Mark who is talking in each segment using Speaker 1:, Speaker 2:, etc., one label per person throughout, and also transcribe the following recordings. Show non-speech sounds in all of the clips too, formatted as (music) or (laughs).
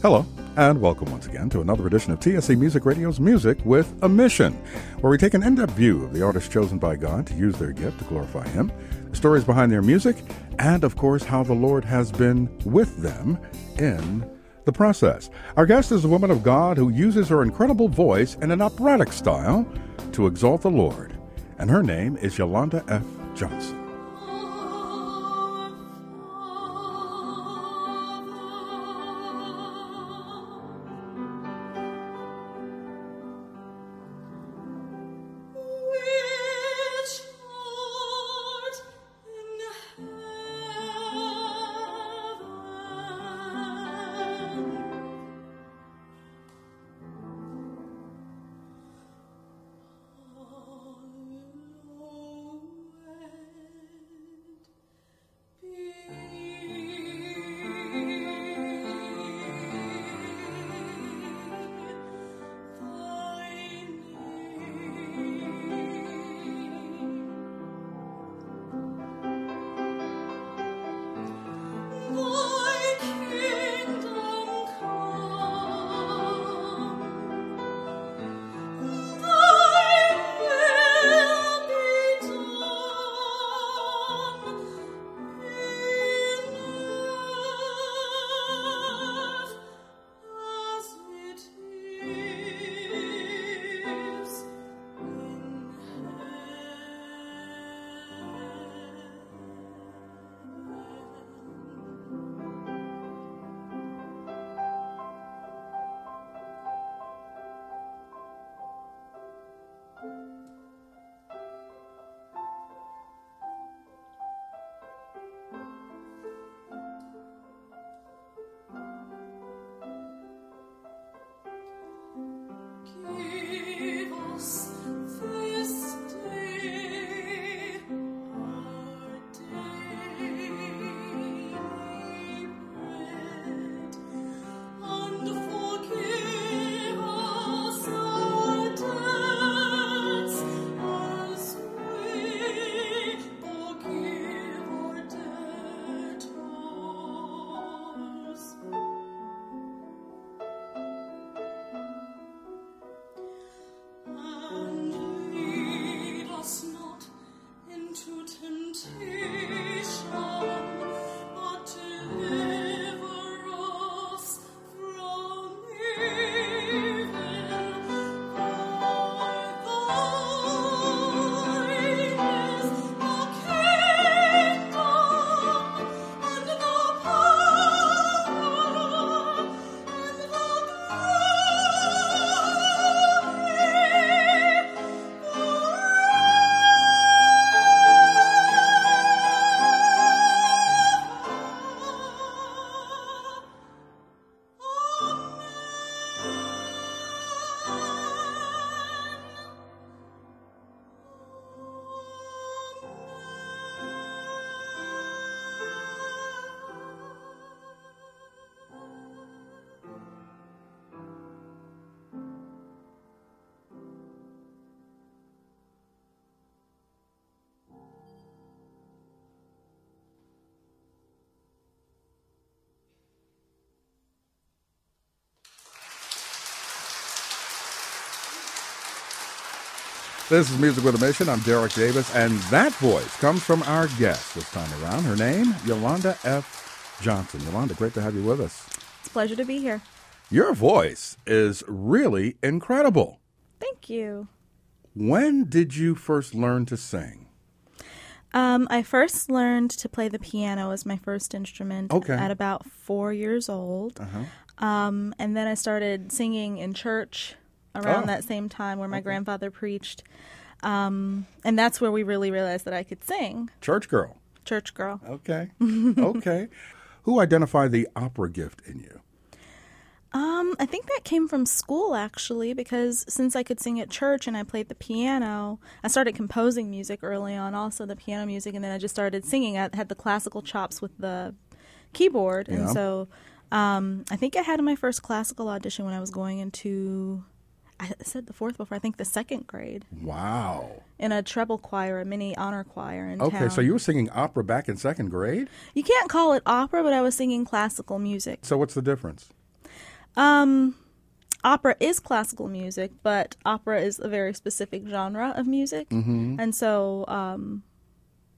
Speaker 1: Hello, and welcome once again to another edition of TSC Music Radio's Music with a Mission, where we take an in depth view of the artists chosen by God to use their gift to glorify Him, the stories behind their music, and of course, how the Lord has been with them in the process. Our guest is a woman of God who uses her incredible voice in an operatic style to exalt the Lord, and her name is Yolanda F. Johnson. into temptation. This is Music with a Mission. I'm Derek Davis, and that voice comes from our guest this time around. Her name, Yolanda F. Johnson. Yolanda, great to have you with us.
Speaker 2: It's a pleasure to be here.
Speaker 1: Your voice is really incredible.
Speaker 2: Thank you.
Speaker 1: When did you first learn to sing?
Speaker 2: Um, I first learned to play the piano as my first instrument
Speaker 1: Okay.
Speaker 2: at about four years old.
Speaker 1: Uh-huh.
Speaker 2: Um, and then I started singing in church around
Speaker 1: Oh.
Speaker 2: that same time where my grandfather preached. Um, and that's where we really realized that I could sing.
Speaker 1: Church girl.
Speaker 2: Church girl.
Speaker 1: Okay. okay. (laughs) Who identified the opera gift in you?
Speaker 2: Um, I think that came from school actually, because since I could sing at church and I played the piano, I started composing music early on, also the piano music, and then I just started singing. I had the classical chops with the keyboard, and so um, I think I had my first classical audition when I was going into. I said the fourth before. I think the second grade
Speaker 1: Wow.
Speaker 2: in a treble choir, a mini honor choir in
Speaker 1: Okay,
Speaker 2: town.
Speaker 1: so you were singing opera back in second grade?
Speaker 2: you can't call it opera, but I was singing classical music.
Speaker 1: So what's the difference?
Speaker 2: Um, opera is classical music, but opera is a very specific genre of music,
Speaker 1: Mm-hmm.
Speaker 2: and so um,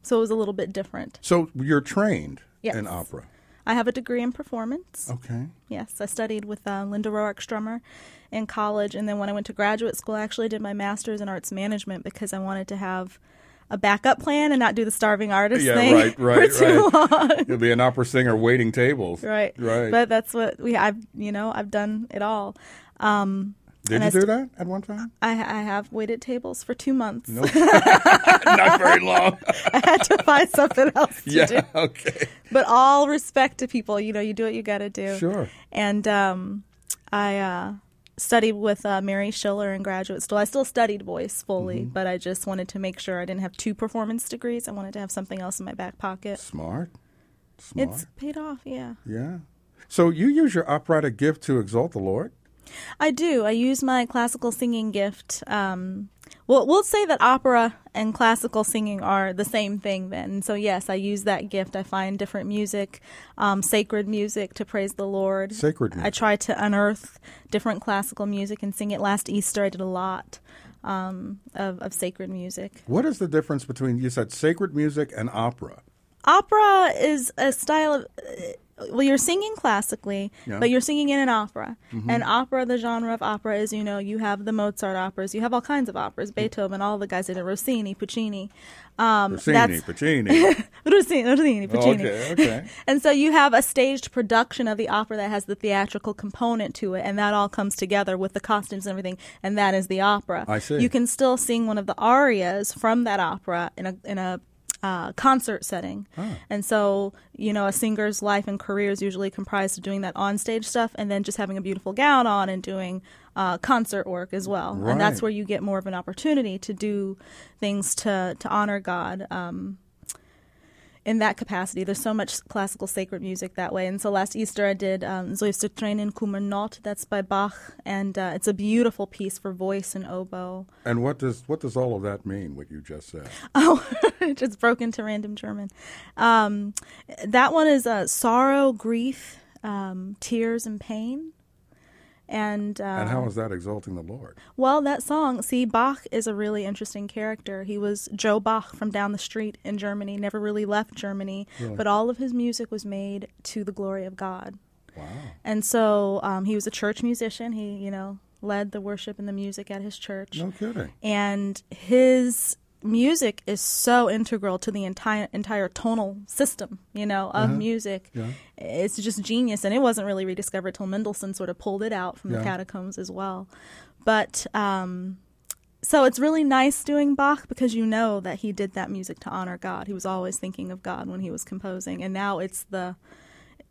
Speaker 2: so it was a little bit different.
Speaker 1: So you're trained
Speaker 2: Yes.
Speaker 1: in opera.
Speaker 2: I have a degree in performance.
Speaker 1: Okay.
Speaker 2: Yes, I studied with uh, Linda Roark Strummer in college, and then when I went to graduate school, I actually did my master's in arts management because I wanted to have a backup plan and not do the starving artist
Speaker 1: Yeah,
Speaker 2: thing
Speaker 1: right, (laughs) right,
Speaker 2: for too
Speaker 1: right.
Speaker 2: long.
Speaker 1: You'll be an opera singer waiting tables.
Speaker 2: right,
Speaker 1: Right.
Speaker 2: But that's what we. I've you know I've done it all. Um,
Speaker 1: Did you
Speaker 2: I
Speaker 1: do that at one time?
Speaker 2: I, I have waited tables for two months.
Speaker 1: No. (laughs) (laughs) Not very long.
Speaker 2: I had to find something else to
Speaker 1: yeah.
Speaker 2: do.
Speaker 1: Okay.
Speaker 2: But all respect to people, you know, you do what you got to do.
Speaker 1: Sure.
Speaker 2: And um, I uh, studied with uh, Mary Schiller in graduate school. I still studied voice fully,
Speaker 1: Mm-hmm.
Speaker 2: but I just wanted to make sure I didn't have two performance degrees. I wanted to have something else in my back pocket.
Speaker 1: Smart. Smart.
Speaker 2: It's paid off, yeah.
Speaker 1: Yeah. So you use your operatic gift to exalt the Lord?
Speaker 2: I do. I use my classical singing gift. Um, well, we'll say that opera and classical singing are the same thing then. So, yes, I use that gift. I find different music, um, sacred music to praise the Lord.
Speaker 1: Sacred
Speaker 2: I try to unearth different classical music and sing it. Last Easter, I did a lot um, of, of sacred music.
Speaker 1: What is the difference between, you said sacred music and opera?
Speaker 2: Opera is a style of. uh, Well, you're singing classically,
Speaker 1: Yeah.
Speaker 2: but you're singing in an opera.
Speaker 1: Mm-hmm.
Speaker 2: And opera, the genre of opera is, you know, you have the Mozart operas, you have all kinds of operas, Beethoven, all the guys did it, Rossini, Puccini. Um,
Speaker 1: Rossini, (laughs) Puccini.
Speaker 2: Rossini, Rossini,
Speaker 1: Oh,
Speaker 2: Puccini.
Speaker 1: okay, okay. (laughs)
Speaker 2: And so you have a staged production of the opera that has the theatrical component to it, and that all comes together with the costumes and everything, and that is the opera.
Speaker 1: I see.
Speaker 2: You can still sing one of the arias from that opera in a in a uh, concert setting, and so you know a singer's life and career is usually comprised of doing that on stage stuff, and then just having a beautiful gown on and doing uh, concert work as well. And that's where you get more of an opportunity to do things to to honor God. Um, in that capacity. There's so much classical sacred music that way. And so last Easter I did um, Tränen Kummer Not. That's by Bach, and uh, it's a beautiful piece for voice and oboe.
Speaker 1: and what does what does all of that mean, what you just said?
Speaker 2: Oh, (laughs) it just broke into random German. Um, that one is uh, sorrow, grief, um, tears, and pain. And, uh,
Speaker 1: and how is that exalting the Lord?
Speaker 2: Well, that song, see, Bach is a really interesting character. He was Joe Bach from down the street in Germany, never really left Germany, but all of his music was made to the glory of God.
Speaker 1: Wow.
Speaker 2: And so um, he was a church musician. He, you know, led the worship and the music at his church.
Speaker 1: No kidding.
Speaker 2: And his music is so integral to the entire entire tonal system, you know, of music.
Speaker 1: Yeah.
Speaker 2: It's just genius, and it wasn't really rediscovered till Mendelssohn sort of pulled it out from
Speaker 1: Yeah.
Speaker 2: the catacombs as well. But um, so it's really nice doing Bach because you know that he did that music to honor God. He was always thinking of God when he was composing, and now it's the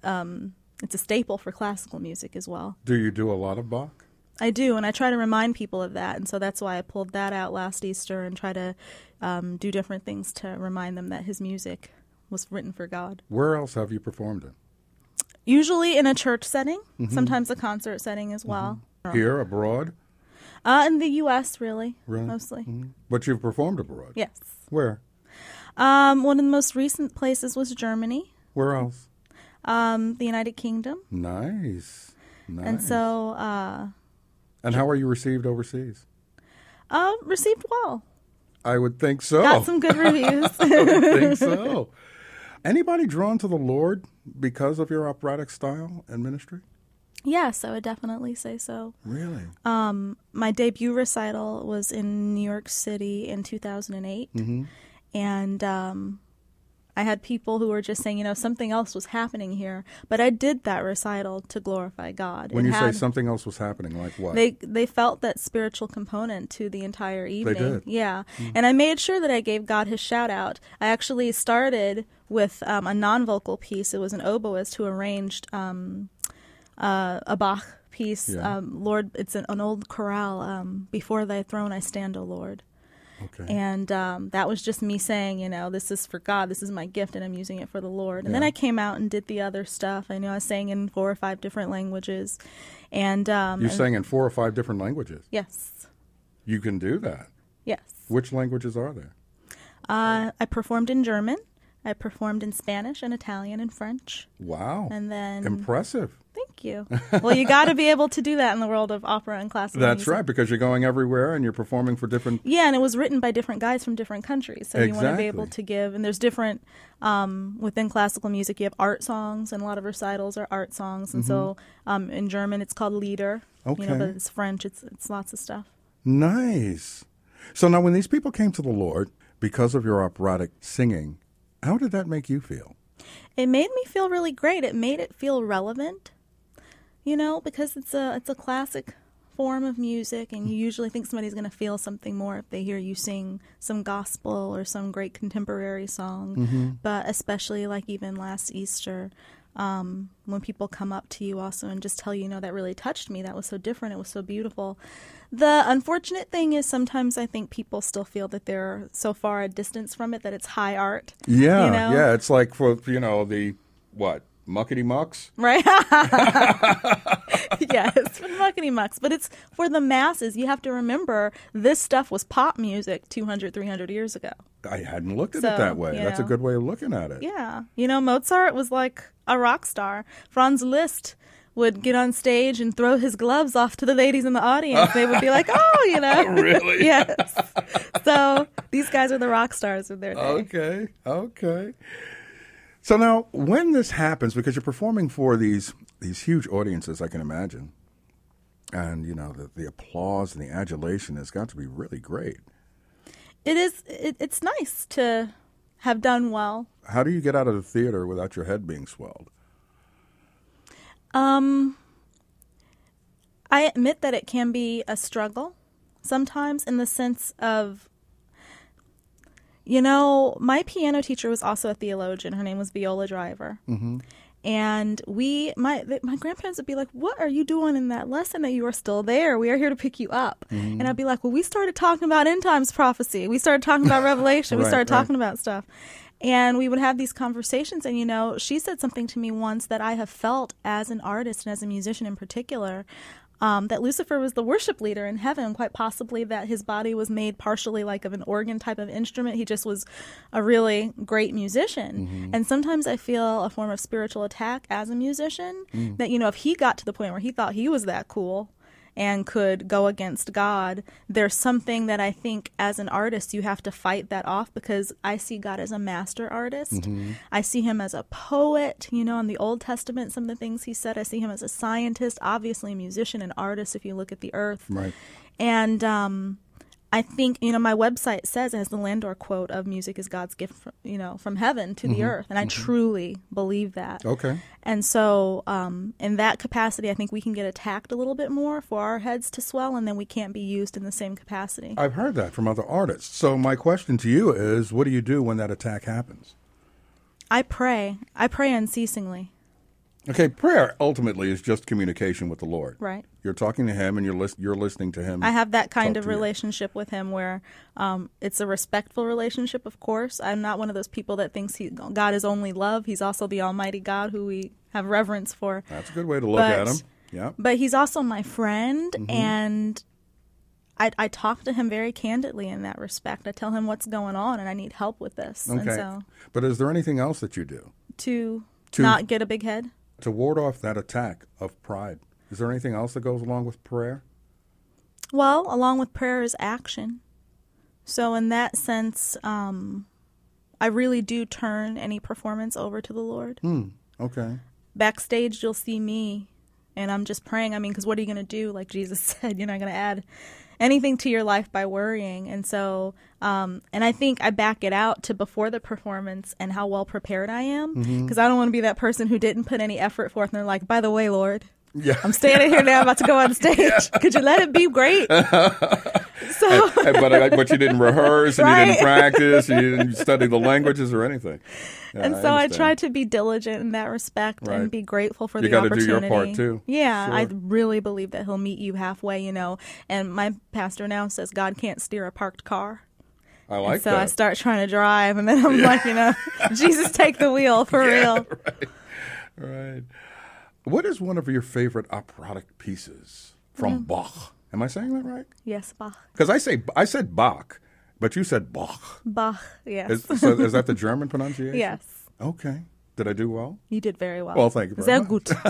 Speaker 2: um, it's a staple for classical music as well.
Speaker 1: Do you do a lot of Bach?
Speaker 2: I do, and I try to remind people of that, and so that's why I pulled that out last Easter and try to um, do different things to remind them that his music was written for God.
Speaker 1: Where else have you performed it?
Speaker 2: Usually in a church setting, sometimes a concert setting as well.
Speaker 1: Here, abroad?
Speaker 2: Uh, in the U.S., really,
Speaker 1: Really?
Speaker 2: mostly.
Speaker 1: But you've performed abroad.
Speaker 2: Yes.
Speaker 1: Where?
Speaker 2: Um, one of the most recent places was Germany,
Speaker 1: Where else?
Speaker 2: um, the United Kingdom,
Speaker 1: Nice. Nice.
Speaker 2: and so uh,
Speaker 1: And how are you received overseas?
Speaker 2: uh, received well.
Speaker 1: I would think so.
Speaker 2: Got some good (laughs) reviews.
Speaker 1: I would think so. Anybody drawn to the Lord because of your operatic style and ministry?
Speaker 2: yes, I would definitely say so.
Speaker 1: Really?
Speaker 2: Um, my debut recital was in New York City in 2008,
Speaker 1: Mm-hmm.
Speaker 2: and um, I had people who were just saying, you know, something else was happening here. But I did that recital to glorify God.
Speaker 1: When
Speaker 2: It
Speaker 1: you
Speaker 2: had-
Speaker 1: say something else was happening, like what?
Speaker 2: they they felt that spiritual component to the entire evening.
Speaker 1: They did.
Speaker 2: Yeah, and I made sure that I gave God His shout out. I actually started with um, a non vocal piece. It was an oboist who arranged um, uh, a Bach piece.
Speaker 1: Yeah.
Speaker 2: Um, Lord, it's an, an old chorale. Um, Before Thy throne I stand, O Lord.
Speaker 1: Okay.
Speaker 2: And um, that was just me saying, you know, this is for God. This is my gift, and I'm using it for the Lord. And then I came out and did the other stuff. I know I sang in four or five different languages, and um,
Speaker 1: you
Speaker 2: and-
Speaker 1: sang in four or five different languages.
Speaker 2: Yes.
Speaker 1: You can do that.
Speaker 2: Yes.
Speaker 1: Which languages are there?
Speaker 2: Uh, I performed in German. I performed in Spanish and Italian and French.
Speaker 1: Wow.
Speaker 2: And then.
Speaker 1: Impressive.
Speaker 2: Thank you. well, you got to be able to do that in the world of opera and classical. Music.
Speaker 1: That's
Speaker 2: music.
Speaker 1: right, because you're going everywhere and you're performing for different.
Speaker 2: Yeah, and it was written by different guys from different countries, so you want to be able to give. And there's different um, within classical music. You have art songs, and a lot of recitals are art songs. And so um, in German, it's called Lieder. You know,
Speaker 1: Mm-hmm. Okay.
Speaker 2: but it's French. It's it's lots of stuff.
Speaker 1: Nice. So now, when these people came to the Lord because of your operatic singing, how did that make you feel?
Speaker 2: It made me feel really great. It made it feel relevant, you know, because it's a it's a classic form of music, and you usually think somebody's going to feel something more if they hear you sing some gospel or some great contemporary song. But especially like even last Easter, um, when people come up to you also and just tell you, you know, that really touched me. That was so different. It was so beautiful. The unfortunate thing is sometimes I think people still feel that they're so far a distance from it that it's high art.
Speaker 1: Yeah,
Speaker 2: You know?
Speaker 1: yeah. It's like for you know the what muckety mucks.
Speaker 2: Right? (laughs) yes, for the muckety mucks. But it's for the masses. You have to remember this stuff was pop music 200, 300 years ago.
Speaker 1: I hadn't looked at
Speaker 2: So,
Speaker 1: it that way. That's a good way of looking at it.
Speaker 2: Yeah. You know, Mozart was like a rock star. Franz Liszt would get on stage and throw his gloves off to the ladies in the audience. They would be like, (laughs) oh, you know. (laughs)
Speaker 1: Really?
Speaker 2: yes. So these guys are the rock stars of their day.
Speaker 1: Okay, okay. So now, when this happens, because you're performing for these these huge audiences, I can imagine, and you know the, the applause and the adulation has got to be really great.
Speaker 2: It is, it, it's nice to have done well.
Speaker 1: How do you get out of the theater without your head being swelled?
Speaker 2: Um, I admit that it can be a struggle sometimes in the sense of, you know, my piano teacher was also a theologian. Her name was Viola Driver. Mm-hmm. And we, my my grandparents would be like, "What are you doing in that lesson that you are still there? We are here to pick you up." And I'd be like, "Well, we started talking about end times prophecy. We started talking about (laughs) Revelation. we
Speaker 1: Right,
Speaker 2: started
Speaker 1: right.
Speaker 2: talking about stuff." And we would have these conversations. And, you know, she said something to me once that I have felt as an artist and as a musician in particular um, that Lucifer was the worship leader in heaven, quite possibly that his body was made partially like of an organ type of instrument. He just was a really great musician. And sometimes I feel a form of spiritual attack as a musician that, you know, if he got to the point where he thought he was that cool, and could go against God, there's something that I think as an artist you have to fight that off because I see God as a master artist. I see him as a poet, you know, in the Old Testament, some of the things he said. I see him as a scientist, obviously a musician and artist if you look at the earth.
Speaker 1: Right.
Speaker 2: And um, I think you know my website says it has the Landor quote of music is God's gift, from, you know, from heaven to the earth, and I truly believe that.
Speaker 1: Okay.
Speaker 2: And so, um, in that capacity, I think we can get attacked a little bit more for our heads to swell, and then we can't be used in the same capacity.
Speaker 1: I've heard that from other artists. So my question to you is, what do you do when that attack happens?
Speaker 2: I pray. I pray unceasingly.
Speaker 1: Okay, prayer ultimately is just communication with the Lord.
Speaker 2: Right.
Speaker 1: You're talking to Him, and you're lis- you're listening to Him.
Speaker 2: I have that kind of
Speaker 1: to you.
Speaker 2: relationship with him where um, it's a respectful relationship, of course. I'm not one of those people that thinks he, God is only love. He's also the Almighty God who we have reverence for.
Speaker 1: That's a good way to look
Speaker 2: But-
Speaker 1: at Him. Yeah.
Speaker 2: But he's also my friend,
Speaker 1: Mm-hmm.
Speaker 2: and I, I talk to him very candidly in that respect. I tell him what's going on, and I need help with this.
Speaker 1: Okay.
Speaker 2: so
Speaker 1: But is there anything else that you do
Speaker 2: to,
Speaker 1: To-
Speaker 2: not get a big head.
Speaker 1: To ward off that attack of pride? Is there anything else that goes along with prayer?
Speaker 2: Well, along with prayer is action. So, in that sense, um, I really do turn any performance over to the Lord.
Speaker 1: Hmm. Okay.
Speaker 2: Backstage, you'll see me, and I'm just praying. I mean, because what are you going to do? Like Jesus (laughs) said, you're not going to add anything to your life by worrying. And so, um, and I think I back it out to before the performance and how well prepared I am, because I don't want to be that person who didn't put any effort forth and they're like, by the way, Lord,
Speaker 1: Yeah.
Speaker 2: I'm standing here now, I'm about to go on stage. (laughs) Could you let it be great? (laughs) so,
Speaker 1: but but you didn't rehearse and you didn't practice and you didn't (laughs) study the languages or anything. Yeah,
Speaker 2: and so I,
Speaker 1: understand.
Speaker 2: try to be diligent in that respect
Speaker 1: Right.
Speaker 2: and be grateful for
Speaker 1: You
Speaker 2: the
Speaker 1: gotta do
Speaker 2: opportunity.
Speaker 1: your part, too.
Speaker 2: Yeah, I really believe that he'll meet you halfway, you know. And my pastor now says God can't steer a parked car.
Speaker 1: I like
Speaker 2: so
Speaker 1: that.
Speaker 2: I start trying to drive, and then I'm like, you know, Jesus, take the wheel for real.
Speaker 1: Right. What is one of your favorite operatic pieces from Bach? Am I saying that right?
Speaker 2: Yes, Bach.
Speaker 1: Because I say I said Bach, but you said Bach.
Speaker 2: Bach, yes.
Speaker 1: Is, so is that the (laughs) German pronunciation?
Speaker 2: yes.
Speaker 1: Okay. Did I do well?
Speaker 2: You did very well.
Speaker 1: Well, thank you very
Speaker 2: Sehr
Speaker 1: much.
Speaker 2: gut.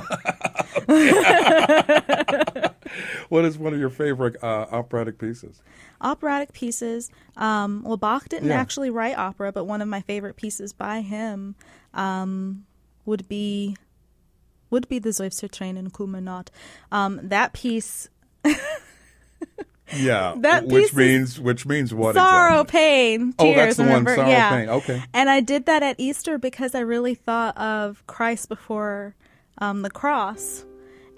Speaker 2: (laughs)
Speaker 1: What is one of your favorite uh, operatic pieces?
Speaker 2: operatic pieces. Um, well, Bach didn't
Speaker 1: Yeah.
Speaker 2: actually write opera, but one of my favorite pieces by him um, would be would be the Seufzertränen Kummer not. Um, that piece,
Speaker 1: Yeah, (laughs)
Speaker 2: That
Speaker 1: which means which means what?
Speaker 2: sorrow,
Speaker 1: exactly?
Speaker 2: pain,
Speaker 1: Oh,
Speaker 2: tears.
Speaker 1: that's the one. Sorrow,
Speaker 2: yeah.
Speaker 1: pain. Okay.
Speaker 2: And I did that at Easter because I really thought of Christ before um, the cross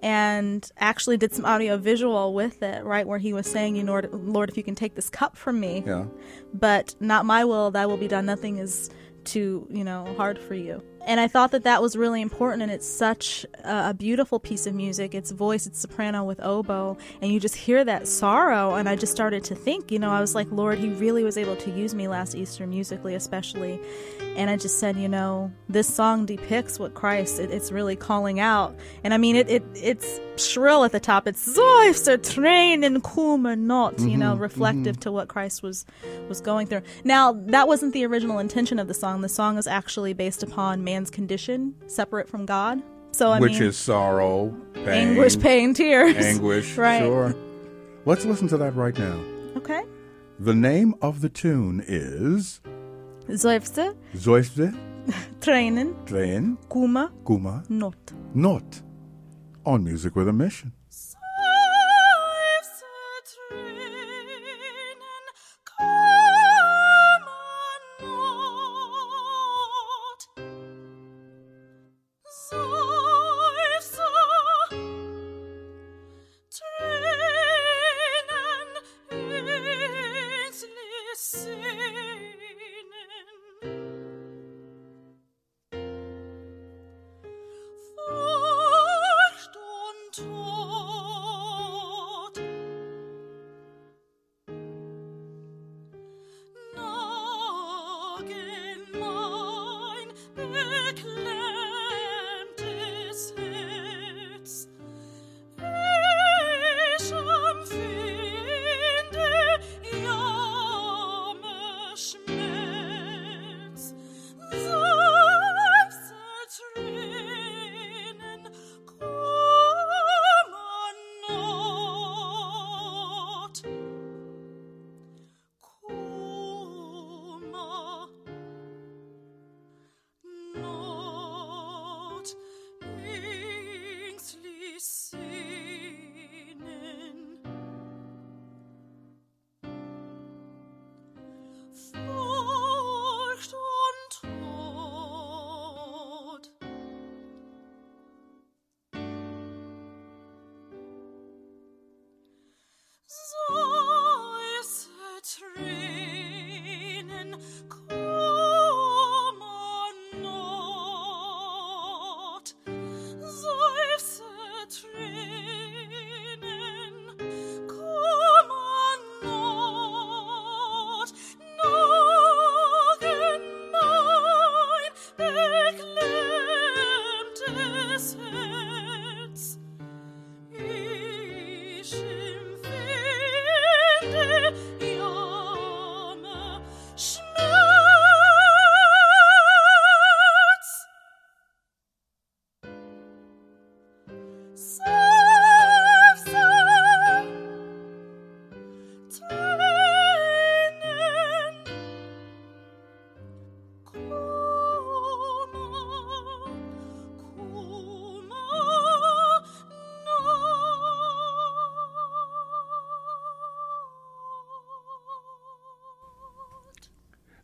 Speaker 2: and actually did some audio visual with it, right? Where he was saying, you know, Lord, if you can take this cup from me,
Speaker 1: Yeah.
Speaker 2: but not my will, thy will be done. Nothing is too, you know, hard for you. And I thought that that was really important, and it's such a, a beautiful piece of music. It's voice, it's soprano with oboe, and you just hear that sorrow. And I just started to think, you know, I was like, Lord, He really was able to use me last Easter musically, especially. And I just said, you know, this song depicts what Christ. It, it's really calling out, and I mean, it, it it's shrill at the top. It's Seufzer, Tränen Kummer not, you know, mm-hmm, mm-hmm. reflective to what Christ was was going through. Now, that wasn't the original intention of the song. The song is actually based upon man's condition, separate from God. So I
Speaker 1: which
Speaker 2: mean,
Speaker 1: is sorrow, pain,
Speaker 2: anguish, pain, tears,
Speaker 1: anguish. (laughs)
Speaker 2: right?
Speaker 1: Sure. Let's listen to that right now.
Speaker 2: Okay.
Speaker 1: The name of the tune is
Speaker 2: Seufzer,
Speaker 1: Seufze, (laughs)
Speaker 2: Tränen,
Speaker 1: Tränen,
Speaker 2: Kummer,
Speaker 1: Kummer,
Speaker 2: Not.
Speaker 1: Not on Music with a Mission.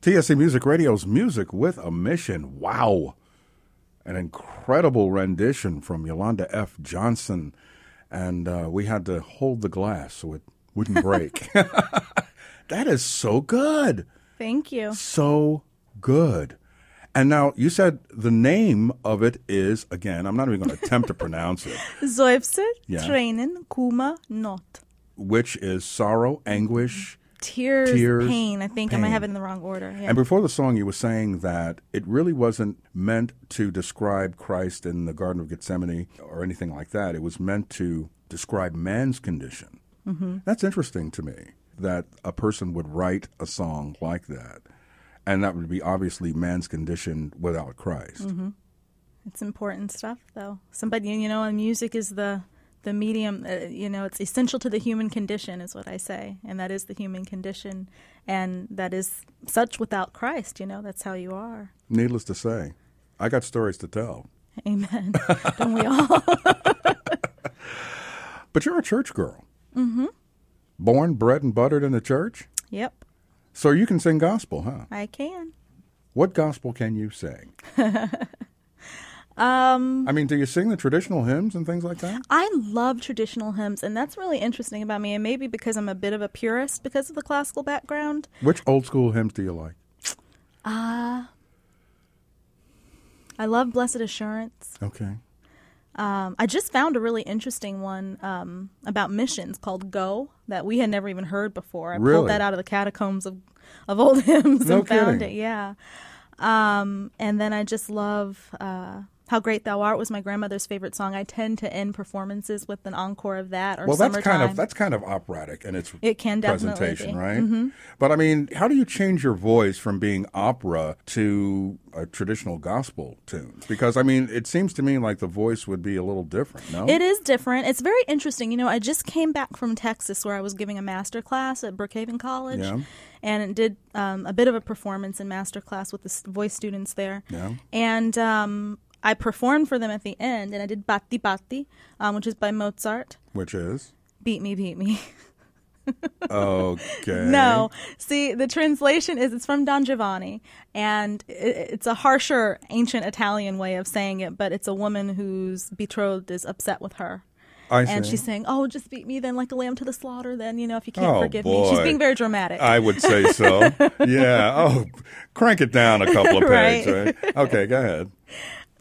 Speaker 1: TSC Music Radio's Music with a Mission. Wow. An incredible rendition from Yolanda F. Johnson. And uh, we had to hold the glass so it wouldn't break. (laughs) (laughs) that is so good.
Speaker 2: Thank you.
Speaker 1: So good. And now you said the name of it is, again, I'm not even going to attempt to (laughs) pronounce it,
Speaker 2: Seufzer,
Speaker 1: Yeah.
Speaker 2: Tränen, Kummer, Not.
Speaker 1: which is sorrow, anguish.
Speaker 2: Tears,
Speaker 1: Tears,
Speaker 2: pain. I think I might have it in the wrong order. Yeah.
Speaker 1: And before the song, you were saying that it really wasn't meant to describe Christ in the Garden of Gethsemane or anything like that. It was meant to describe man's condition. Mm-hmm. That's interesting to me that a person would write a song like that. And that would be obviously man's condition without Christ.
Speaker 2: It's important stuff, though. Somebody, you know, and music is the the medium. Uh, you know, it's essential to the human condition, is what I say, and that is the human condition, and that is such without Christ. You know, that's how you are.
Speaker 1: Needless to say, I got stories to tell.
Speaker 2: Amen. (laughs) Don't we all? (laughs)
Speaker 1: But you're a church girl. Mm-hmm. Born, bred, and buttered in the church?
Speaker 2: yep,
Speaker 1: So you can sing gospel, huh?
Speaker 2: I can.
Speaker 1: What gospel can you sing? (laughs)
Speaker 2: Um,
Speaker 1: I mean, do you sing the traditional hymns and things like that?
Speaker 2: I love traditional hymns, and that's really interesting about me. And maybe because I'm a bit of a purist because of the classical background.
Speaker 1: Which old school hymns do you like?
Speaker 2: Uh, I love Blessed Assurance.
Speaker 1: Okay.
Speaker 2: Um, I just found a really interesting one um, about missions called "Go" that we had never even heard before. I
Speaker 1: Really?
Speaker 2: pulled that out of the catacombs of of old (laughs) hymns
Speaker 1: No
Speaker 2: and found it. Yeah, um, and then I just love uh, "How Great Thou Art" was my grandmother's favorite song. I tend to end performances with an encore of that or something.
Speaker 1: Well, that's
Speaker 2: summertime.
Speaker 1: kind of that's kind of operatic in its
Speaker 2: It can
Speaker 1: presentation,
Speaker 2: be.
Speaker 1: right?
Speaker 2: Mhm.
Speaker 1: But I mean, how do you change your voice from being opera to a traditional gospel tune? Because I mean, it seems to me like the voice would be a little different. No,
Speaker 2: It is different. It's very interesting. You know, I just came back from Texas where I was giving a master class at Brookhaven College
Speaker 1: Yeah.
Speaker 2: and did um, a bit of a performance in master class with the voice students there.
Speaker 1: Yeah.
Speaker 2: And um, I performed for them at the end and I did Batti Batti, um, which is by Mozart.
Speaker 1: which is
Speaker 2: Beat me, beat me.
Speaker 1: okay. (laughs)
Speaker 2: No. See, the translation is it's from Don Giovanni, and it's a harsher ancient Italian way of saying it, but it's a woman whose betrothed is upset with her.
Speaker 1: I
Speaker 2: and
Speaker 1: see.
Speaker 2: she's saying, "Oh, just beat me then, like a lamb to the slaughter. Then you know, if you can't
Speaker 1: Oh,
Speaker 2: forgive me." She's being very dramatic.
Speaker 1: I would say so. (laughs) yeah. Oh, crank it down a couple of (laughs) pegs.
Speaker 2: Right.
Speaker 1: Right. Okay. Go ahead.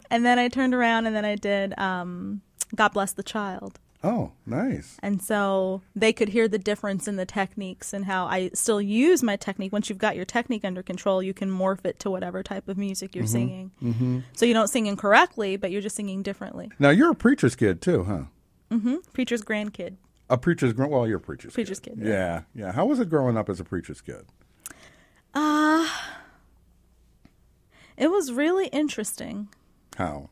Speaker 2: And then I turned around and then I did um, "God Bless the Child,"
Speaker 1: Oh, nice.
Speaker 2: and so they could hear the difference in the techniques and how I still use my technique. Once you've got your technique under control, you can morph it to whatever type of music
Speaker 1: Mm-hmm.
Speaker 2: you're singing. Mm-hmm. So you don't sing incorrectly, but you're just singing differently.
Speaker 1: Now you're a preacher's kid too, huh?
Speaker 2: Preacher's grandkid.
Speaker 1: A preacher's gr- well, you're a preacher's
Speaker 2: Preacher's
Speaker 1: kid.
Speaker 2: kid,
Speaker 1: Yeah, yeah. How was it growing up as a preacher's kid?
Speaker 2: It was really interesting.
Speaker 1: How?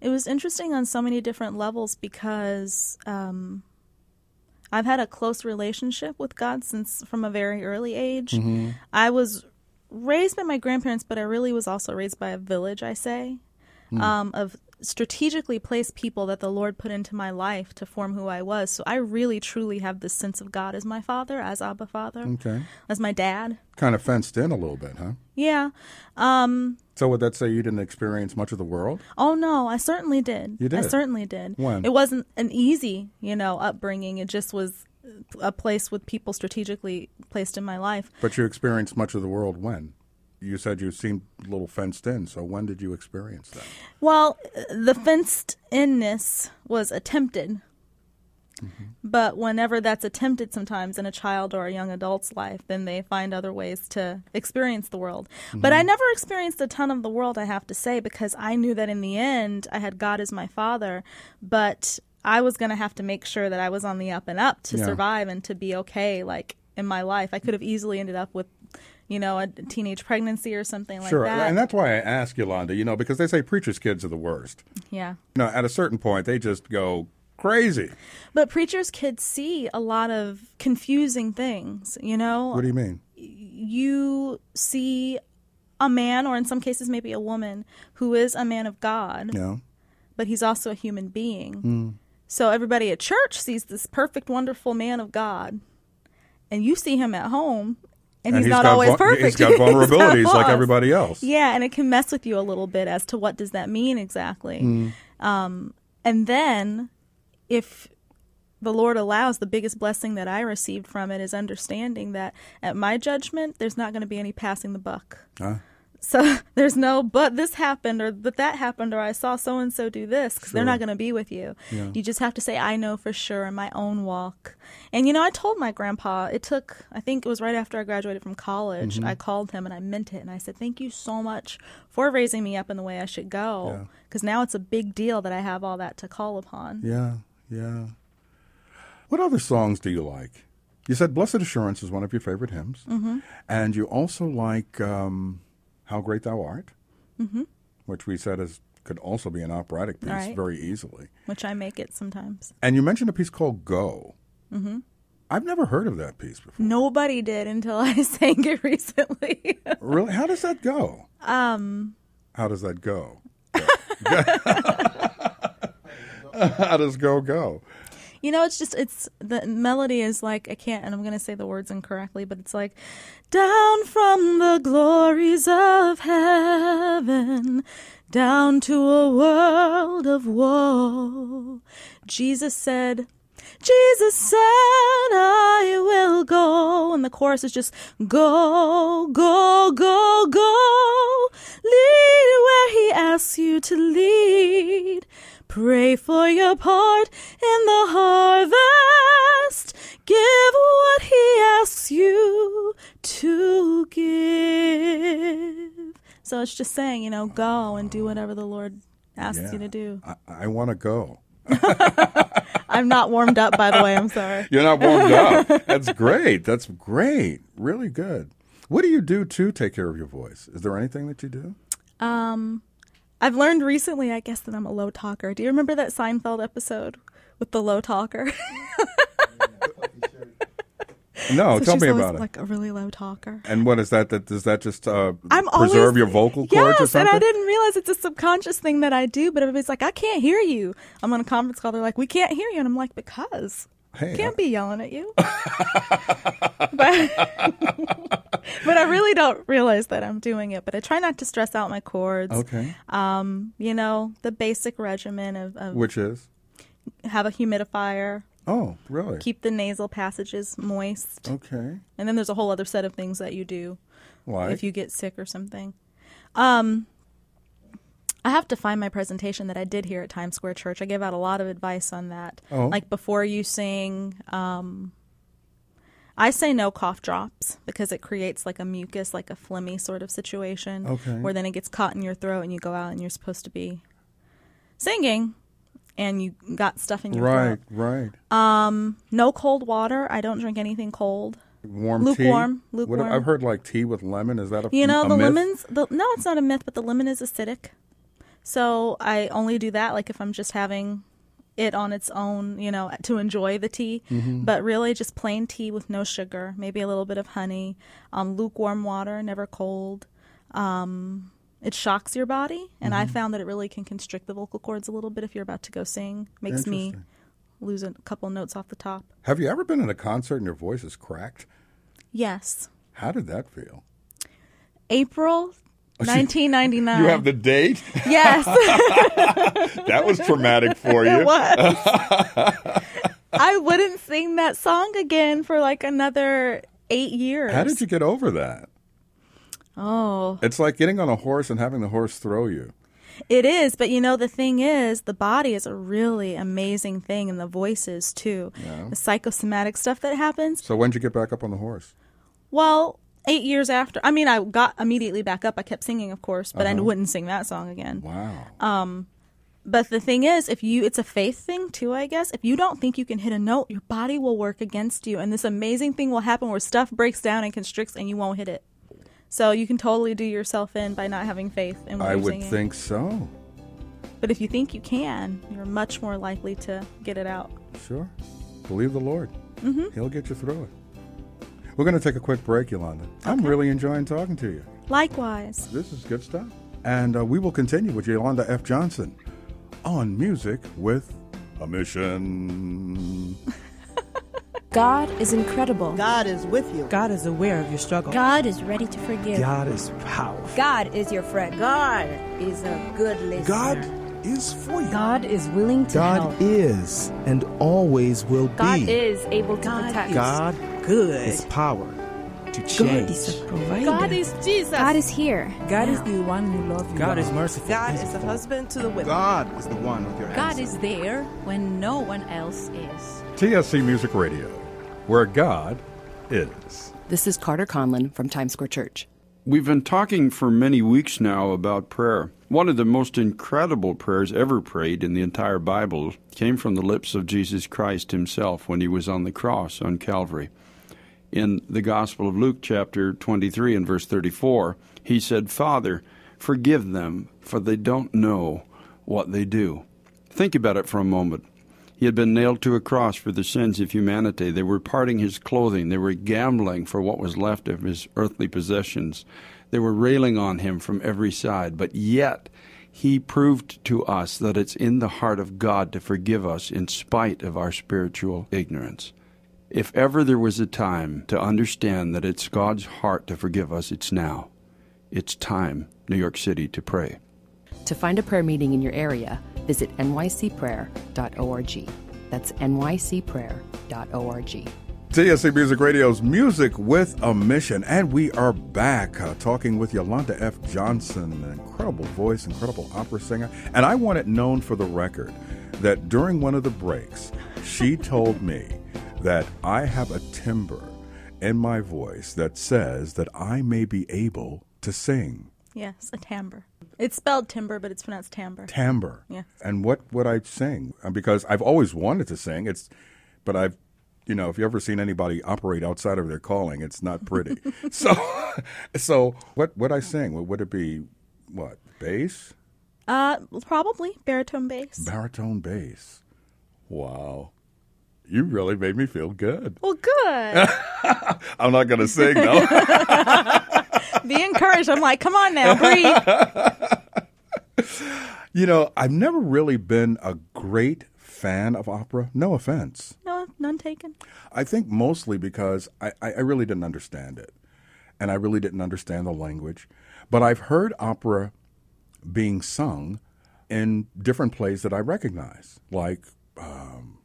Speaker 2: It was interesting on so many different levels because um, I've had a close relationship with God since from a very early age. I was raised by my grandparents, but I really was also raised by a village, I say, um, of strategically placed people that the Lord put into my life to form who I was. So I really, truly have this sense of God as my father, as Abba Father,
Speaker 1: Okay.
Speaker 2: as my dad.
Speaker 1: Kind of fenced in a little bit, huh?
Speaker 2: Yeah. Um,
Speaker 1: So would that say you didn't experience much of the world?
Speaker 2: Oh no, I certainly did.
Speaker 1: You did.
Speaker 2: I certainly did.
Speaker 1: When?
Speaker 2: It wasn't an easy, you know, upbringing. It just was a place with people strategically placed in my life.
Speaker 1: But you experienced much of the world when? You said you seemed a little fenced in. So when did you experience that?
Speaker 2: Well, the fenced inness was attempted. Mm-hmm. But whenever that's attempted sometimes in a child or a young adult's life, then they find other ways to experience the world. But I mm-hmm. never experienced a ton of the world, I have to say, because I knew that in the end I had God as my father, but I was going to have to make sure that I was on the up and up to
Speaker 1: Yeah.
Speaker 2: survive and to be okay, like in my life. I could have easily ended up with, you know, a teenage pregnancy or something like
Speaker 1: sure.
Speaker 2: that. Sure.
Speaker 1: And that's why I ask Yolanda, you know, because they say preachers' kids are the worst.
Speaker 2: yeah.
Speaker 1: You know, at a certain point, they just go crazy.
Speaker 2: But preachers' kids see a lot of confusing things, you know?
Speaker 1: What do you mean?
Speaker 2: you see a man, or in some cases, maybe a woman, who is a man of God,
Speaker 1: Yeah.
Speaker 2: but he's also a human being.
Speaker 1: Hmm.
Speaker 2: So everybody at church sees this perfect, wonderful man of God, and you see him at home, and, he's, not always
Speaker 1: vul-
Speaker 2: perfect.
Speaker 1: He's got (laughs)
Speaker 2: He's
Speaker 1: vulnerabilities like everybody else.
Speaker 2: Yeah, and it can mess with you a little bit as to what does that mean exactly.
Speaker 1: Hmm.
Speaker 2: Um, and then, if the Lord allows, the biggest blessing that I received from it is understanding that at my judgment, there's not going to be any passing the buck.
Speaker 1: Huh?
Speaker 2: So (laughs) there's no, but this happened, or but that happened, or I saw so and so do this, because they're not going to be with you.
Speaker 1: Yeah.
Speaker 2: You just have to say, I know for sure in my own walk. And you know, I told my grandpa, it took, I think it was right after I graduated from college,
Speaker 1: Mm-hmm.
Speaker 2: I called him and I meant it. And I said, Thank you so much for raising me up in the way I should go. Because now it's a big deal that I have all that to call upon.
Speaker 1: Yeah, yeah. What other songs do you like? You said "Blessed Assurance" is one of your favorite hymns, mm-hmm. and you also like um, "How Great Thou Art," mm-hmm. which we said is could also be an operatic piece
Speaker 2: Right.
Speaker 1: very easily.
Speaker 2: which I make it sometimes.
Speaker 1: And you mentioned a piece called Go. Mm-hmm. I've never heard of that piece before.
Speaker 2: Nobody did until I (laughs) sang it recently. (laughs)
Speaker 1: Really? How does that go?
Speaker 2: um,
Speaker 1: How does that go? (laughs) How does Go go?
Speaker 2: You know, it's just it's the melody is like I can't, and I'm gonna say the words incorrectly, but it's like down from the glories of heaven, down to a world of woe. Jesus said. Jesus said, I will go. And the chorus is just go, go, go, go. Lead where he asks you to lead. Pray for your part in the harvest. Give what he asks you to give. So it's just saying, you know, go and do whatever the Lord asks
Speaker 1: Yeah.
Speaker 2: you to do.
Speaker 1: I, I want to go. (laughs)
Speaker 2: I'm not warmed up, by the way. I'm sorry. (laughs)
Speaker 1: You're not warmed up. (laughs) That's great. That's great. Really good. What do you do to take care of your voice? Is there anything that you do?
Speaker 2: Um, I've learned recently, I guess, that I'm a low talker. Do you remember that Seinfeld episode with the low talker? (laughs)
Speaker 1: No,
Speaker 2: So
Speaker 1: tell me about it.
Speaker 2: Like a really low talker.
Speaker 1: And what is that? That does that just uh,
Speaker 2: I'm
Speaker 1: preserve
Speaker 2: always,
Speaker 1: your vocal cords
Speaker 2: yes,
Speaker 1: or something?
Speaker 2: and I didn't realize it's a subconscious thing that I do. But everybody's like, "I can't hear you." I'm on a conference call. They're like, "We can't hear you," and I'm like, "Because
Speaker 1: Hey,
Speaker 2: can't
Speaker 1: I-
Speaker 2: be yelling at you." (laughs) but, but I really don't realize that I'm doing it. But I try not to stress out my chords.
Speaker 1: Okay.
Speaker 2: Um, you know, the basic regimen of, of
Speaker 1: Which is?
Speaker 2: have a humidifier,
Speaker 1: Oh, really?
Speaker 2: keep the nasal passages moist,
Speaker 1: okay.
Speaker 2: and then there's a whole other set of things that you do
Speaker 1: Like?
Speaker 2: if you get sick or something. Um, I have to find my presentation that I did here at Times Square Church. I gave out a lot of advice on that.
Speaker 1: Oh.
Speaker 2: Like before you sing, um, I say no cough drops because it creates like a mucus, like a phlegmy sort of situation.
Speaker 1: Okay.
Speaker 2: Where then it gets caught in your throat and you go out and you're supposed to be singing and you got stuff in your
Speaker 1: right,
Speaker 2: throat.
Speaker 1: right. Right.
Speaker 2: Um, no cold water. I don't drink anything cold.
Speaker 1: Warm
Speaker 2: lukewarm,
Speaker 1: tea. What-
Speaker 2: lukewarm.
Speaker 1: I've heard like tea with lemon. Is that a
Speaker 2: You know,
Speaker 1: a
Speaker 2: the
Speaker 1: myth?
Speaker 2: lemons, the, no, it's not a myth, but the lemon is acidic. So I only do that like if I'm just having it on its own, you know, to enjoy the tea.
Speaker 1: Mm-hmm.
Speaker 2: But really just plain tea with no sugar, maybe a little bit of honey, um, lukewarm water, never cold. Um, it shocks your body, and
Speaker 1: Mm-hmm.
Speaker 2: I found that it really can constrict the vocal cords a little bit if you're about to go sing. Makes me lose a couple notes off the top.
Speaker 1: Have you ever been in a concert and your voice is cracked?
Speaker 2: Yes.
Speaker 1: How did that feel?
Speaker 2: April 1999.
Speaker 1: You have the date?
Speaker 2: Yes. (laughs)
Speaker 1: that was traumatic for you.
Speaker 2: It was. (laughs) I wouldn't sing that song again for like another eight years.
Speaker 1: How did you get over that?
Speaker 2: Oh,
Speaker 1: It's like getting on a horse and having the horse throw you.
Speaker 2: it is. But you know, the thing is, the body is a really amazing thing, and the voices too.
Speaker 1: Yeah.
Speaker 2: The psychosomatic stuff that happens.
Speaker 1: So when'd you get back up on the horse?
Speaker 2: Well, eight years after. I mean, I got immediately back up. I kept singing, of course, but I wouldn't sing that song again.
Speaker 1: Wow.
Speaker 2: um But the thing is, if you, it's a faith thing too, I guess. If you don't think you can hit a note, your body will work against you. And this amazing thing will happen where stuff breaks down and constricts and you won't hit it. So you can totally do yourself in by not having faith in what
Speaker 1: I would
Speaker 2: singing.
Speaker 1: think so.
Speaker 2: But if you think you can, you're much more likely to get it out.
Speaker 1: Sure. Believe the Lord. Mm-hmm. He'll get you through it. We're going to take a quick break, Yolanda. I'm really enjoying talking to you.
Speaker 2: Likewise.
Speaker 1: This is good stuff. And uh, we will continue with Yolanda F. Johnson on Music with a Mission. (laughs)
Speaker 3: God is incredible.
Speaker 4: God is with you.
Speaker 5: God is aware of your struggle.
Speaker 6: God is ready to forgive.
Speaker 7: God is powerful.
Speaker 6: God is your friend.
Speaker 4: God is a good listener.
Speaker 7: God is for you.
Speaker 6: God is willing to
Speaker 7: God
Speaker 6: help.
Speaker 7: is and always will
Speaker 3: God
Speaker 7: be.
Speaker 3: God is able to
Speaker 4: God
Speaker 3: protect.
Speaker 4: is
Speaker 7: God
Speaker 4: good.
Speaker 7: is power to change.
Speaker 5: God is a provider.
Speaker 6: God is Jesus. God is here.
Speaker 5: God is the one who loves you.
Speaker 7: God is merciful.
Speaker 4: God is a
Speaker 7: faithful.
Speaker 4: husband to the widow.
Speaker 7: God is the one with your hands.
Speaker 8: God
Speaker 7: answer.
Speaker 8: is there when no one else is.
Speaker 1: TSC Music Radio, where God is.
Speaker 9: This is Carter Conlon from Times Square Church.
Speaker 10: We've been talking for many weeks now about prayer. One of the most incredible prayers ever prayed in the entire Bible came from the lips of Jesus Christ himself when he was on the cross on Calvary. In the Gospel of Luke, chapter 23 and verse 34, he said, Father, forgive them, for they don't know what they do. Think about it for a moment. He had been nailed to a cross for the sins of humanity. They were parting his clothing. They were gambling for what was left of his earthly possessions. They were railing on him from every side. But yet, he proved to us that it's in the heart of God to forgive us in spite of our spiritual ignorance. If ever there was a time to understand that it's God's heart to forgive us, it's now. It's time, New York City, to pray.
Speaker 9: To find a prayer meeting in your area, visit nycprayer.org. That's nycprayer.org.
Speaker 1: TSC Music Radio's Music with a Mission, and we are back uh, talking with Yolanda F. Johnson, an incredible voice, incredible opera singer. And I want it known for the record that during one of the breaks, she (laughs) told me that I have a timbre in my voice that says that I may be able to sing.
Speaker 2: Yes, a timbre. It's spelled timber, but it's pronounced timbre.
Speaker 1: Timbre.
Speaker 2: Yeah.
Speaker 1: And what would I sing? Uh, Because I've always wanted to sing. It's, but I've, you know, if you ever seen anybody operate outside of their calling, it's not pretty. (laughs) so, so what would I sing? Would would it be what bass,
Speaker 2: Uh, probably baritone bass.
Speaker 1: baritone bass? Wow, you really made me feel good.
Speaker 2: well, good. (laughs)
Speaker 1: I'm not going to sing though. (laughs) (laughs)
Speaker 2: Be encouraged. I'm like, come on now, breathe. (laughs)
Speaker 1: you know, I've never really been a great fan of opera. No offense.
Speaker 2: No, none taken.
Speaker 1: I think mostly because I, I I really didn't understand it. And I really didn't understand the language. But I've heard opera being sung in different plays that I recognize, like um,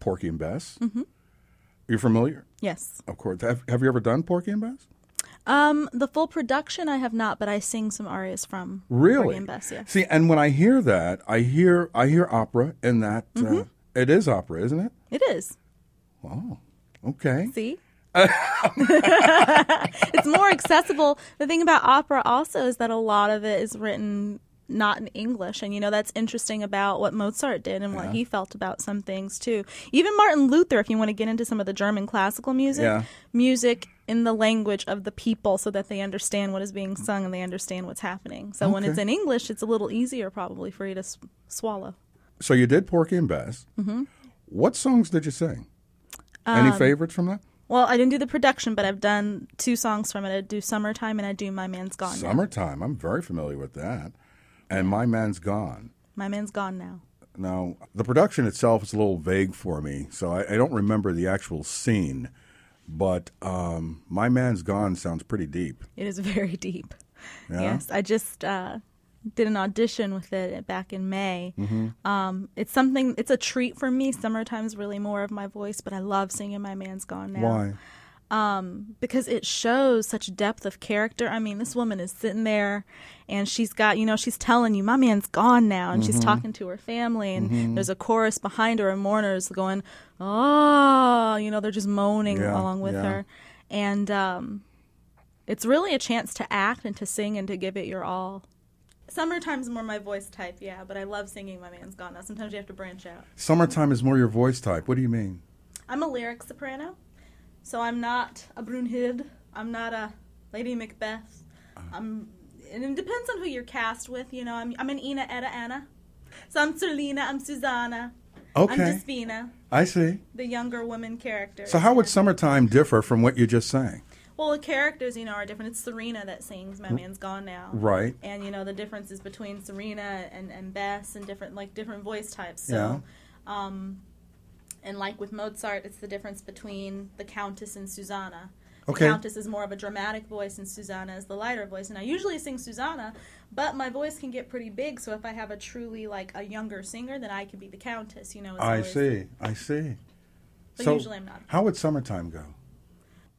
Speaker 1: Porgy and Bess. Mm-hmm. You're familiar?
Speaker 2: Yes.
Speaker 1: Of course. Have, have you ever done Porgy and Bess?
Speaker 2: Um, the full production I have not, but I sing some arias from
Speaker 1: Really?
Speaker 2: And Bess. Yeah.
Speaker 1: See, and when I hear that, I hear I hear opera in that. Uh, it is opera, isn't it?
Speaker 2: It is.
Speaker 1: Wow. okay.
Speaker 2: See? (laughs) it's more accessible. The thing about opera also is that a lot of it is written not in English. And, you know, that's interesting about what Mozart did and what he felt about some things, too. Even Martin Luther, if you want to get into some of the German classical music,
Speaker 1: Yeah.
Speaker 2: music in the language of the people so that they understand what is being sung and they understand what's happening. So when it's in English, it's a little easier probably for you to s- swallow.
Speaker 1: So you did Porgy and Bess. Mm-hmm. What songs did you sing?
Speaker 2: Um,
Speaker 1: Any favorites from that?
Speaker 2: Well, I didn't do the production, but I've done two songs from it. I do Summertime and I do My Man's Gone Now.
Speaker 1: Summertime. I'm very familiar with that. And My Man's Gone.
Speaker 2: My Man's Gone Now.
Speaker 1: Now, the production itself is a little vague for me, so I, I don't remember the actual scene. But um, My Man's Gone sounds pretty deep.
Speaker 2: It is (laughs) very deep.
Speaker 1: Yeah?
Speaker 2: Yes, I just uh, did an audition with it back in May. Um, it's something. It's a treat for me. Summertime's really more of my voice, but I love singing "My Man's Gone Now."
Speaker 1: Why?
Speaker 2: Um, because it shows such depth of character. I mean, this woman is sitting there and she's got, you know, she's telling you, my man's gone now. And she's mm-hmm. talking to her family, and mm-hmm. there's a chorus behind her, and mourners going, oh, you know, they're just moaning
Speaker 1: Yeah,
Speaker 2: along with
Speaker 1: yeah.
Speaker 2: her. And um, it's really a chance to act and to sing and to give it your all. Summertime's more my voice type, yeah, but I love singing My Man's Gone Now. Sometimes you have to branch out.
Speaker 1: Summertime is more your voice type. What do you mean?
Speaker 2: I'm a lyric soprano, so I'm not a Brunhilde. I'm not a Lady Macbeth. I'm, and it depends on who you're cast with. You know, I'm, I'm an Ina Edda Anna. So I'm Zerlina, I'm Susanna,
Speaker 1: Okay. I'm.
Speaker 2: Despina,
Speaker 1: I see.
Speaker 2: the younger woman character.
Speaker 1: So, how would Summertime differ from what you just sang?
Speaker 2: Well, the characters, you know, are different. It's Serena that sings "My Man's Gone Now,"
Speaker 1: Right.
Speaker 2: And you know the differences between Serena and, and Bess, and different like different voice types. So,
Speaker 1: Yeah.
Speaker 2: um, and like with Mozart, it's the difference between the Countess and Susanna. The
Speaker 1: Okay.
Speaker 2: Countess is more of a dramatic voice, and Susanna is the lighter voice. And I usually sing Susanna, but my voice can get pretty big. So if I have a truly like a younger singer, then I could be the Countess. You know.
Speaker 1: I see. I see.
Speaker 2: But
Speaker 1: so,
Speaker 2: usually I'm not.
Speaker 1: how would Summertime go?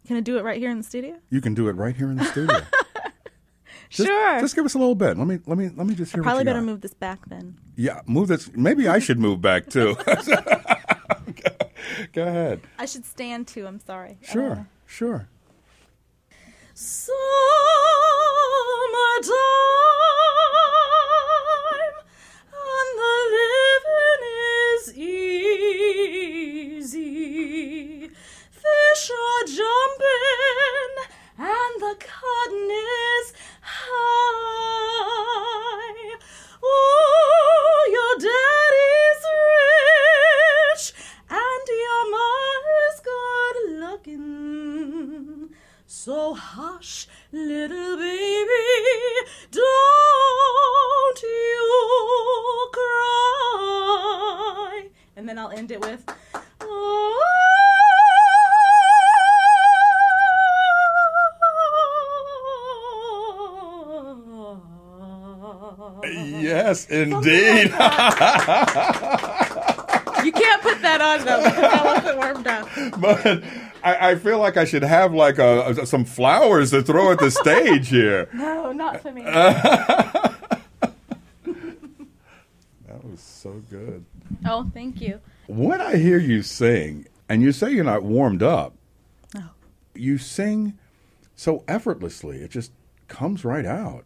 Speaker 2: Can I do it right here in the studio?
Speaker 1: You can do it right here in the studio. (laughs) Just,
Speaker 2: sure.
Speaker 1: Just give us a little bit. Let me let me let me just hear. what
Speaker 2: Probably
Speaker 1: you
Speaker 2: better
Speaker 1: got.
Speaker 2: move this back then.
Speaker 1: Yeah, move this. Maybe I should move back too. (laughs) (laughs) Go ahead.
Speaker 2: I should stand too. I'm sorry.
Speaker 1: Sure, sure.
Speaker 11: Summertime, and the living is easy. Fish are jumping, and the cotton is So hush, little baby, don't you cry.
Speaker 2: And then I'll end it with. Ah.
Speaker 1: Yes, indeed.
Speaker 2: You can't put that on though because that wasn't warmed up. (laughs)
Speaker 1: But I, I feel like I should have like a, a- some flowers to throw at the (laughs) stage here.
Speaker 2: No, not for me. (laughs)
Speaker 1: That was so good.
Speaker 2: oh, thank you.
Speaker 1: When I hear you sing, and you say you're not warmed up,
Speaker 2: No.
Speaker 1: you sing so effortlessly. It just comes right out.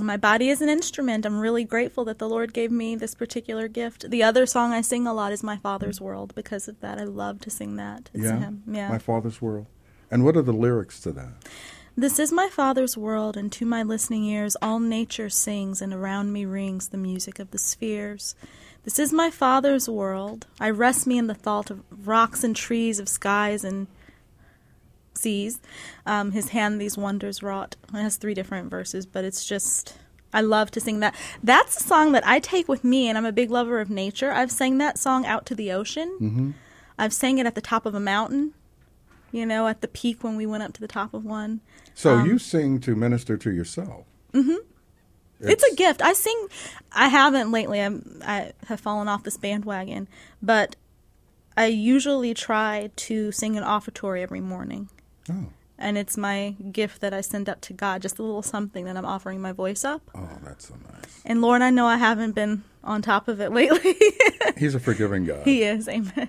Speaker 2: My body is an instrument. I'm really grateful that the Lord gave me this particular gift. The other song I sing a lot is My Father's World. Because of that, I love to sing that. It's
Speaker 1: yeah.
Speaker 2: him. Yeah.
Speaker 1: My Father's World. And what are the lyrics to that?
Speaker 2: This is my Father's world, and to my listening ears all nature sings, and around me rings the music of the spheres. This is my Father's world. I rest me in the thought of rocks and trees, of skies and seas. Um, his hand these wonders wrought. It has three different verses, but it's just. I love to sing that. That's a song that I take with me, and I'm a big lover of nature. I've sang that song out to the ocean.
Speaker 1: Mm-hmm.
Speaker 2: I've sang it at the top of a mountain, you know, at the peak when we went up to the top of one.
Speaker 1: So
Speaker 2: Um,
Speaker 1: you sing to minister to yourself.
Speaker 2: Mm-hmm. It's, a gift. I sing. I haven't lately. I'm, I have fallen off this bandwagon, but I usually try to sing an offertory every morning.
Speaker 1: Oh.
Speaker 2: And it's my gift that I send up to God, just a little something that I'm offering my voice up.
Speaker 1: Oh, that's so nice.
Speaker 2: And Lord, I know I haven't been on top of it (laughs) lately.
Speaker 1: He's a forgiving God.
Speaker 2: he is. Amen.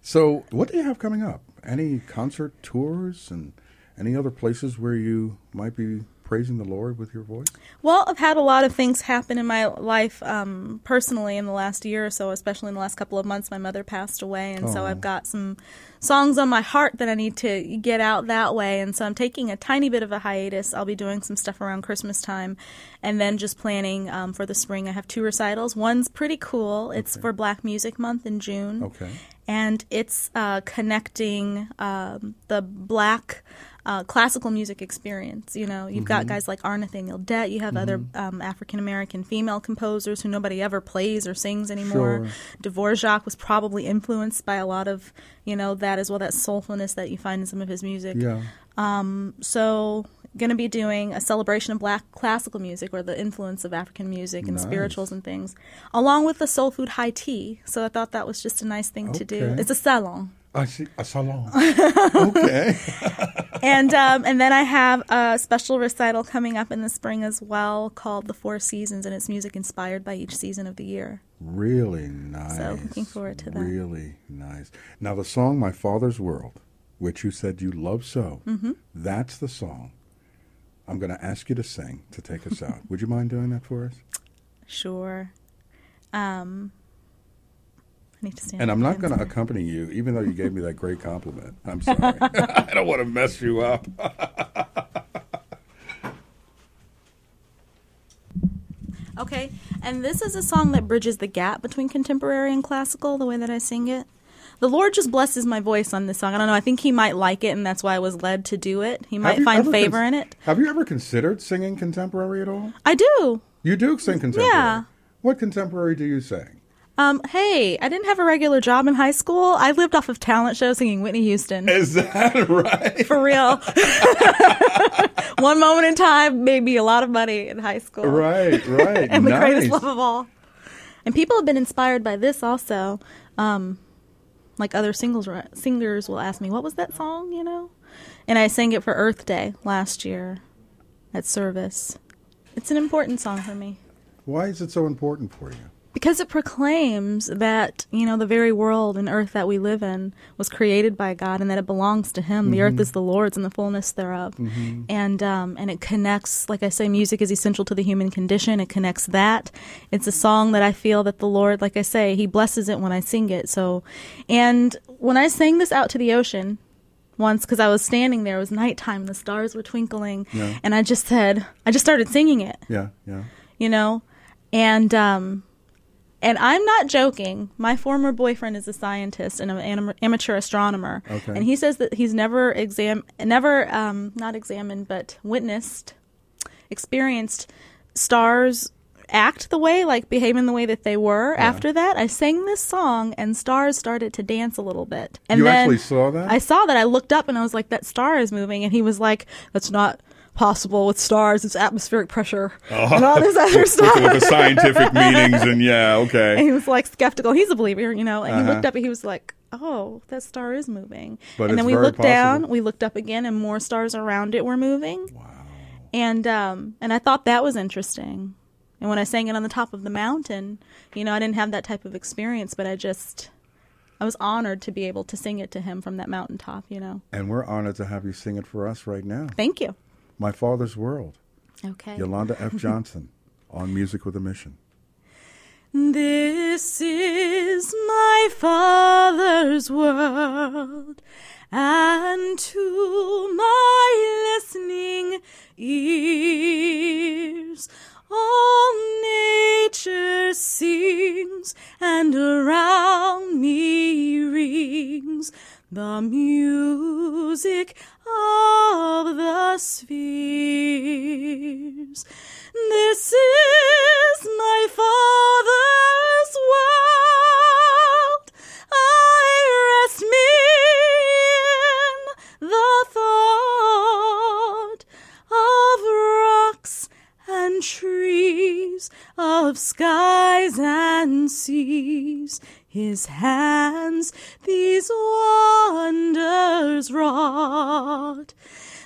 Speaker 1: So, what do you have coming up? Any concert tours and any other places where you might be praising the Lord with your voice?
Speaker 2: Well, I've had a lot of things happen in my life um, personally in the last year or so, especially in the last couple of months. My mother passed away, and so
Speaker 12: Oh.
Speaker 2: I've got some songs on my heart that I need to get out that way. And so I'm taking a tiny bit of a hiatus. I'll be doing some stuff around Christmas time, and then just planning um, for the spring. I have two recitals. One's pretty cool. It's for Black Music Month in June
Speaker 1: Okay.
Speaker 2: and it's uh, connecting um, the black uh, classical music experience. You know, you've got
Speaker 12: Mhm.
Speaker 2: guys like R. Nathaniel Dett. You have other
Speaker 12: Mhm.
Speaker 2: um, African American female composers who nobody ever plays or sings anymore.
Speaker 12: Sure.
Speaker 2: Dvorak was probably influenced by a lot of you know that as well, that soulfulness that you find in some of his music.
Speaker 1: Yeah.
Speaker 2: Um, so, going to be doing a celebration of black classical music or the influence of African music and
Speaker 1: Nice.
Speaker 2: spirituals and things, along with the soul food high tea. So, I thought that was just a nice thing to do. It's a salon.
Speaker 1: I see a salon. (laughs) okay.
Speaker 2: and um, and then I have a special recital coming up in the spring as well called The Four Seasons, and it's music inspired by each season of the year.
Speaker 1: Really nice.
Speaker 2: So, looking forward to that.
Speaker 1: Really nice. Now, the song My Father's World, which you said you love so,
Speaker 2: Mhm.
Speaker 1: that's the song I'm going to ask you to sing to take us out. (laughs) Would you mind doing that for us?
Speaker 2: Sure. Um, need to stand
Speaker 1: And I'm not going to accompany you, even though you gave me that great compliment. I'm sorry. (laughs) I don't want to mess you up. (laughs)
Speaker 2: Okay, and this is a song that bridges the gap between contemporary and classical, the way that I sing it. The Lord just blesses my voice on this song. I don't know. I think He might like it, and that's why I was led to do it. He might find favor
Speaker 1: cons-
Speaker 2: in it.
Speaker 1: Have you ever considered singing contemporary at all?
Speaker 2: I do.
Speaker 1: You do sing contemporary.
Speaker 2: Yeah.
Speaker 1: What contemporary do you sing?
Speaker 2: Um, hey, I didn't have a regular job in high school. I lived off of talent shows singing Whitney Houston.
Speaker 1: Is that (laughs) right?
Speaker 2: For real. (laughs) One moment in time made me a lot of money in high school.
Speaker 1: Right, right. (laughs)
Speaker 2: and the greatest love of all. And people have been inspired by this also. Um, like other singles singers will ask me, "What was that song?" You know, and I sang it for Earth Day last year at service. It's an important song for me
Speaker 1: Why is it so important for you?
Speaker 2: Because it proclaims that you know the very world and earth that we live in was created by God and that it belongs to Him. The earth
Speaker 1: Mhm.
Speaker 2: is the Lord's and the fullness thereof,
Speaker 1: Mhm.
Speaker 2: and um, and it connects. Like I say, music is essential to the human condition. It connects that. It's a song that I feel that the Lord, like I say, He blesses it when I sing it. So, and when I sang this out to the ocean. Once, because I was standing there, it was nighttime, the stars were twinkling,
Speaker 1: Yeah.
Speaker 2: and I just said, I just started singing it
Speaker 1: Yeah, yeah.
Speaker 2: you know and um and i'm not joking my former boyfriend is a scientist and an am- amateur astronomer
Speaker 12: Okay.
Speaker 2: and he says that he's never exam never um not examined but witnessed experienced stars
Speaker 13: act the way, like behaving the way that they were after that, I sang this song and stars started to dance a little bit. And
Speaker 1: You
Speaker 13: then
Speaker 1: actually saw that?
Speaker 13: I saw that. I looked up and I was like, that star is moving. And he was like, that's not possible with stars. It's atmospheric pressure and all this other (laughs) stuff.
Speaker 1: With the scientific (laughs) meanings and yeah,
Speaker 13: And
Speaker 1: okay.
Speaker 13: he was like skeptical. He's a believer, you know. And he
Speaker 1: Uh-huh.
Speaker 13: looked up and he was like, "Oh, that star is moving."
Speaker 1: But
Speaker 13: and then we looked down. We looked up again, and more stars around it were moving. Wow. And um, and I thought that was interesting. And when I sang it on the top of the mountain, you know, I didn't have that type of experience, but I just, I was honored to be able to sing it to him from that mountaintop. You know.
Speaker 1: And we're honored to have you sing it for us right now.
Speaker 13: Thank you.
Speaker 1: My Father's World.
Speaker 13: Okay.
Speaker 1: Yolanda F. Johnson (laughs) on Music with a Mission.
Speaker 2: This is my Father's world, and to my listening ears, all nature sings, and around me rings the music of the spheres. This is my Father's world. I rest me in the thought of rocks and trees, of skies and seas. His hands these wonders wrought.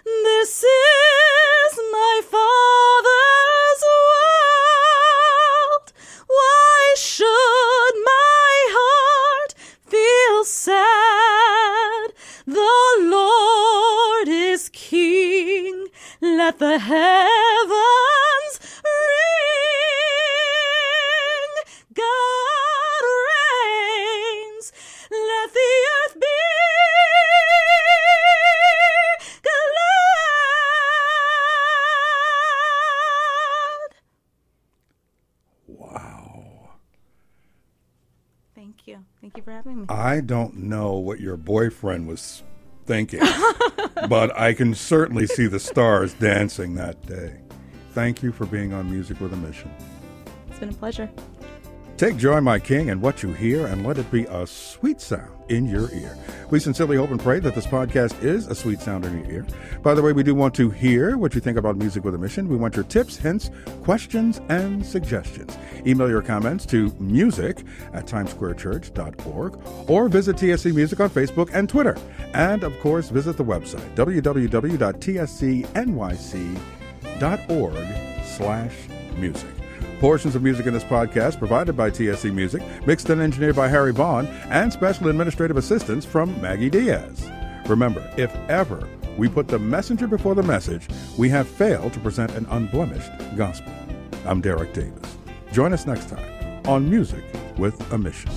Speaker 2: This is my Father's world. Why should my heart feel sad? The Lord is King. Let the heavens
Speaker 1: I don't know what your boyfriend was thinking, (laughs) but I can certainly see the stars dancing that day. Thank you for being on Music with a Mission.
Speaker 13: It's been a pleasure.
Speaker 1: Take joy, my King, in what you hear, and let it be a sweet sound in your ear. We sincerely hope and pray that this podcast is a sweet sound in your ear. By the way, we do want to hear what you think about Music with a Mission. We want your tips, hints, questions, and suggestions. Email your comments to music at timesquarechurch.org or visit TSC Music on Facebook and Twitter. And, of course, visit the website, www.tscnyc.org slash music. Portions of music in this podcast provided by TSC Music, mixed and engineered by Harry Vaughn, and special administrative assistance from Maggie Diaz. Remember, if ever we put the messenger before the message, we have failed to present an unblemished gospel. I'm Derek Davis. Join us next time on Music with a Mission.